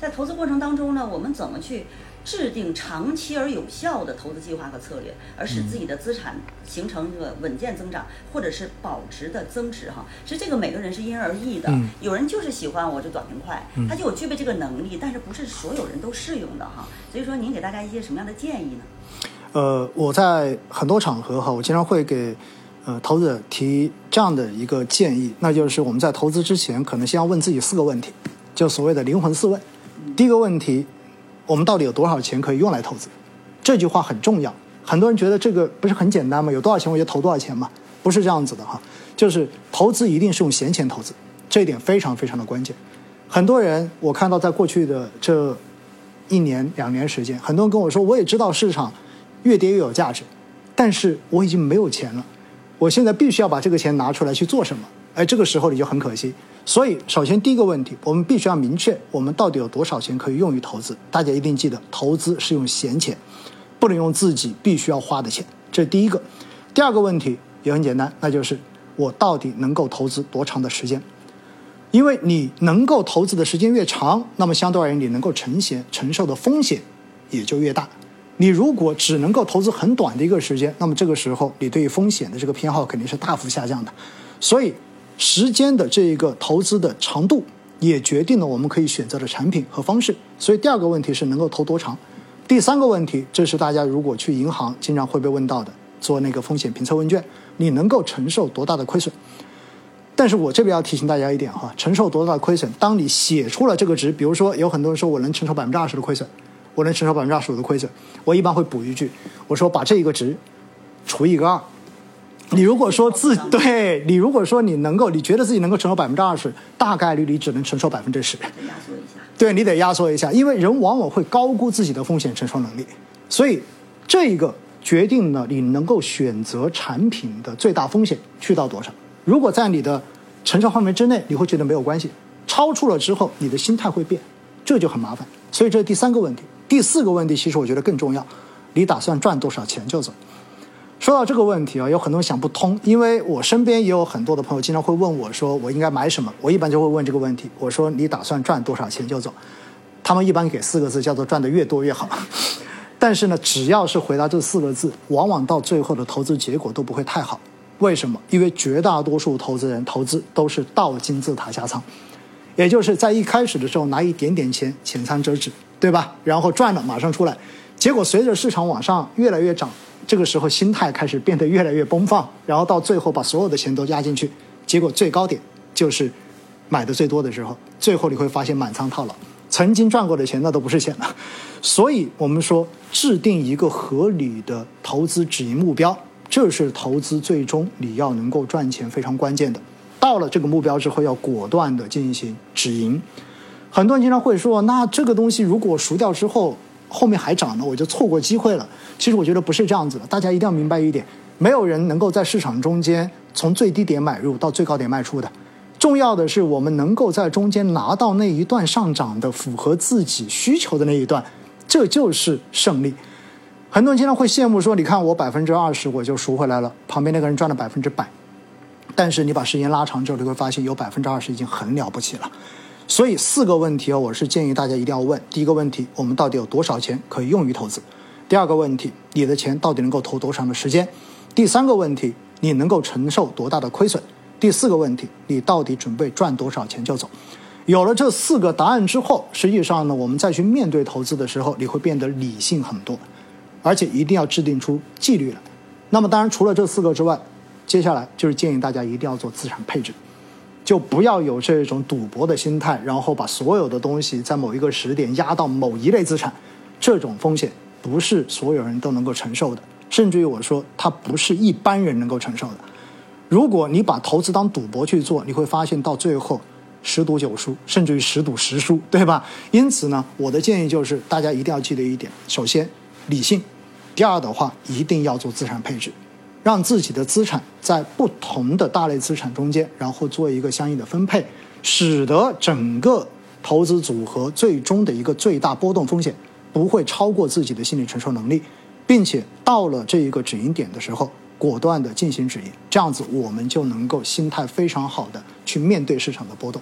在投资过程当中呢，我们怎么去制定长期而有效的投资计划和策略，而使自己的资产形成这个稳健增长，或者是保值的增值哈？其实这个每个人是因人而异的，有人就是喜欢我就短平快，他就有具备这个能力，但是不是所有人都适用的哈？所以说，您给大家一些什么样的建议呢？呃，我在很多场合哈，我经常会给。呃，投资者提这样的一个建议，那就是我们在投资之前，可能先要问自己四个问题，就所谓的灵魂四问。第一个问题，我们到底有多少钱可以用来投资？这句话很重要。很多人觉得这个不是很简单吗？有多少钱我就投多少钱嘛？不是这样子的哈。就是投资一定是用闲钱投资，这一点非常非常的关键。很多人我看到在过去的这一年两年时间，很多人跟我说，我也知道市场越跌越有价值，但是我已经没有钱了。我现在必须要把这个钱拿出来去做什么？哎，这个时候你就很可惜。所以，首先第一个问题，我们必须要明确我们到底有多少钱可以用于投资。大家一定记得，投资是用闲钱，不能用自己必须要花的钱。这是第一个。第二个问题也很简单，那就是我到底能够投资多长的时间？因为你能够投资的时间越长，那么相对而言，你能够承险承受的风险也就越大。你如果只能够投资很短的一个时间，那么这个时候你对于风险的这个偏好肯定是大幅下降的。所以，时间的这一个投资的长度也决定了我们可以选择的产品和方式。所以，第二个问题是能够投多长。第三个问题，这是大家如果去银行经常会被问到的，做那个风险评测问卷，你能够承受多大的亏损？但是我这边要提醒大家一点哈，承受多大的亏损？当你写出了这个值，比如说有很多人说我能承受百分之二十的亏损。我能承受百分之二十五的亏损，我一般会补一句，我说把这一个值除一个二。你如果说自对你如果说你能够，你觉得自己能够承受百分之二十，大概率你只能承受百分之十。对你得压缩一下，因为人往往会高估自己的风险承受能力，所以这一个决定了你能够选择产品的最大风险去到多少。如果在你的承受范围之内，你会觉得没有关系；超出了之后，你的心态会变，这就很麻烦。所以这是第三个问题。第四个问题，其实我觉得更重要，你打算赚多少钱就走。说到这个问题啊，有很多人想不通，因为我身边也有很多的朋友经常会问我说，我应该买什么？我一般就会问这个问题，我说你打算赚多少钱就走？他们一般给四个字，叫做赚的越多越好。但是呢，只要是回答这四个字，往往到最后的投资结果都不会太好。为什么？因为绝大多数投资人投资都是倒金字塔下仓，也就是在一开始的时候拿一点点钱浅仓折纸。对吧？然后赚了马上出来，结果随着市场往上越来越涨，这个时候心态开始变得越来越奔放，然后到最后把所有的钱都压进去，结果最高点就是买的最多的时候，最后你会发现满仓套牢，曾经赚过的钱那都不是钱了。所以我们说制定一个合理的投资止盈目标，这是投资最终你要能够赚钱非常关键的。到了这个目标之后，要果断的进行止盈。很多人经常会说，那这个东西如果赎掉之后，后面还涨呢，我就错过机会了。其实我觉得不是这样子的，大家一定要明白一点，没有人能够在市场中间从最低点买入到最高点卖出的。重要的是我们能够在中间拿到那一段上涨的符合自己需求的那一段，这就是胜利。很多人经常会羡慕说，你看我百分之二十我就赎回来了，旁边那个人赚了百分之百。但是你把时间拉长之后，你会发现有百分之二十已经很了不起了。所以四个问题啊，我是建议大家一定要问。第一个问题，我们到底有多少钱可以用于投资？第二个问题，你的钱到底能够投多长的时间？第三个问题，你能够承受多大的亏损？第四个问题，你到底准备赚多少钱就走？有了这四个答案之后，实际上呢，我们再去面对投资的时候，你会变得理性很多，而且一定要制定出纪律来。那么，当然除了这四个之外，接下来就是建议大家一定要做资产配置。就不要有这种赌博的心态，然后把所有的东西在某一个时点压到某一类资产，这种风险不是所有人都能够承受的，甚至于我说它不是一般人能够承受的。如果你把投资当赌博去做，你会发现到最后十赌九输，甚至于十赌十输，对吧？因此呢，我的建议就是大家一定要记得一点：首先理性，第二的话一定要做资产配置。让自己的资产在不同的大类资产中间，然后做一个相应的分配，使得整个投资组合最终的一个最大波动风险不会超过自己的心理承受能力，并且到了这一个止盈点的时候，果断的进行止盈，这样子我们就能够心态非常好的去面对市场的波动。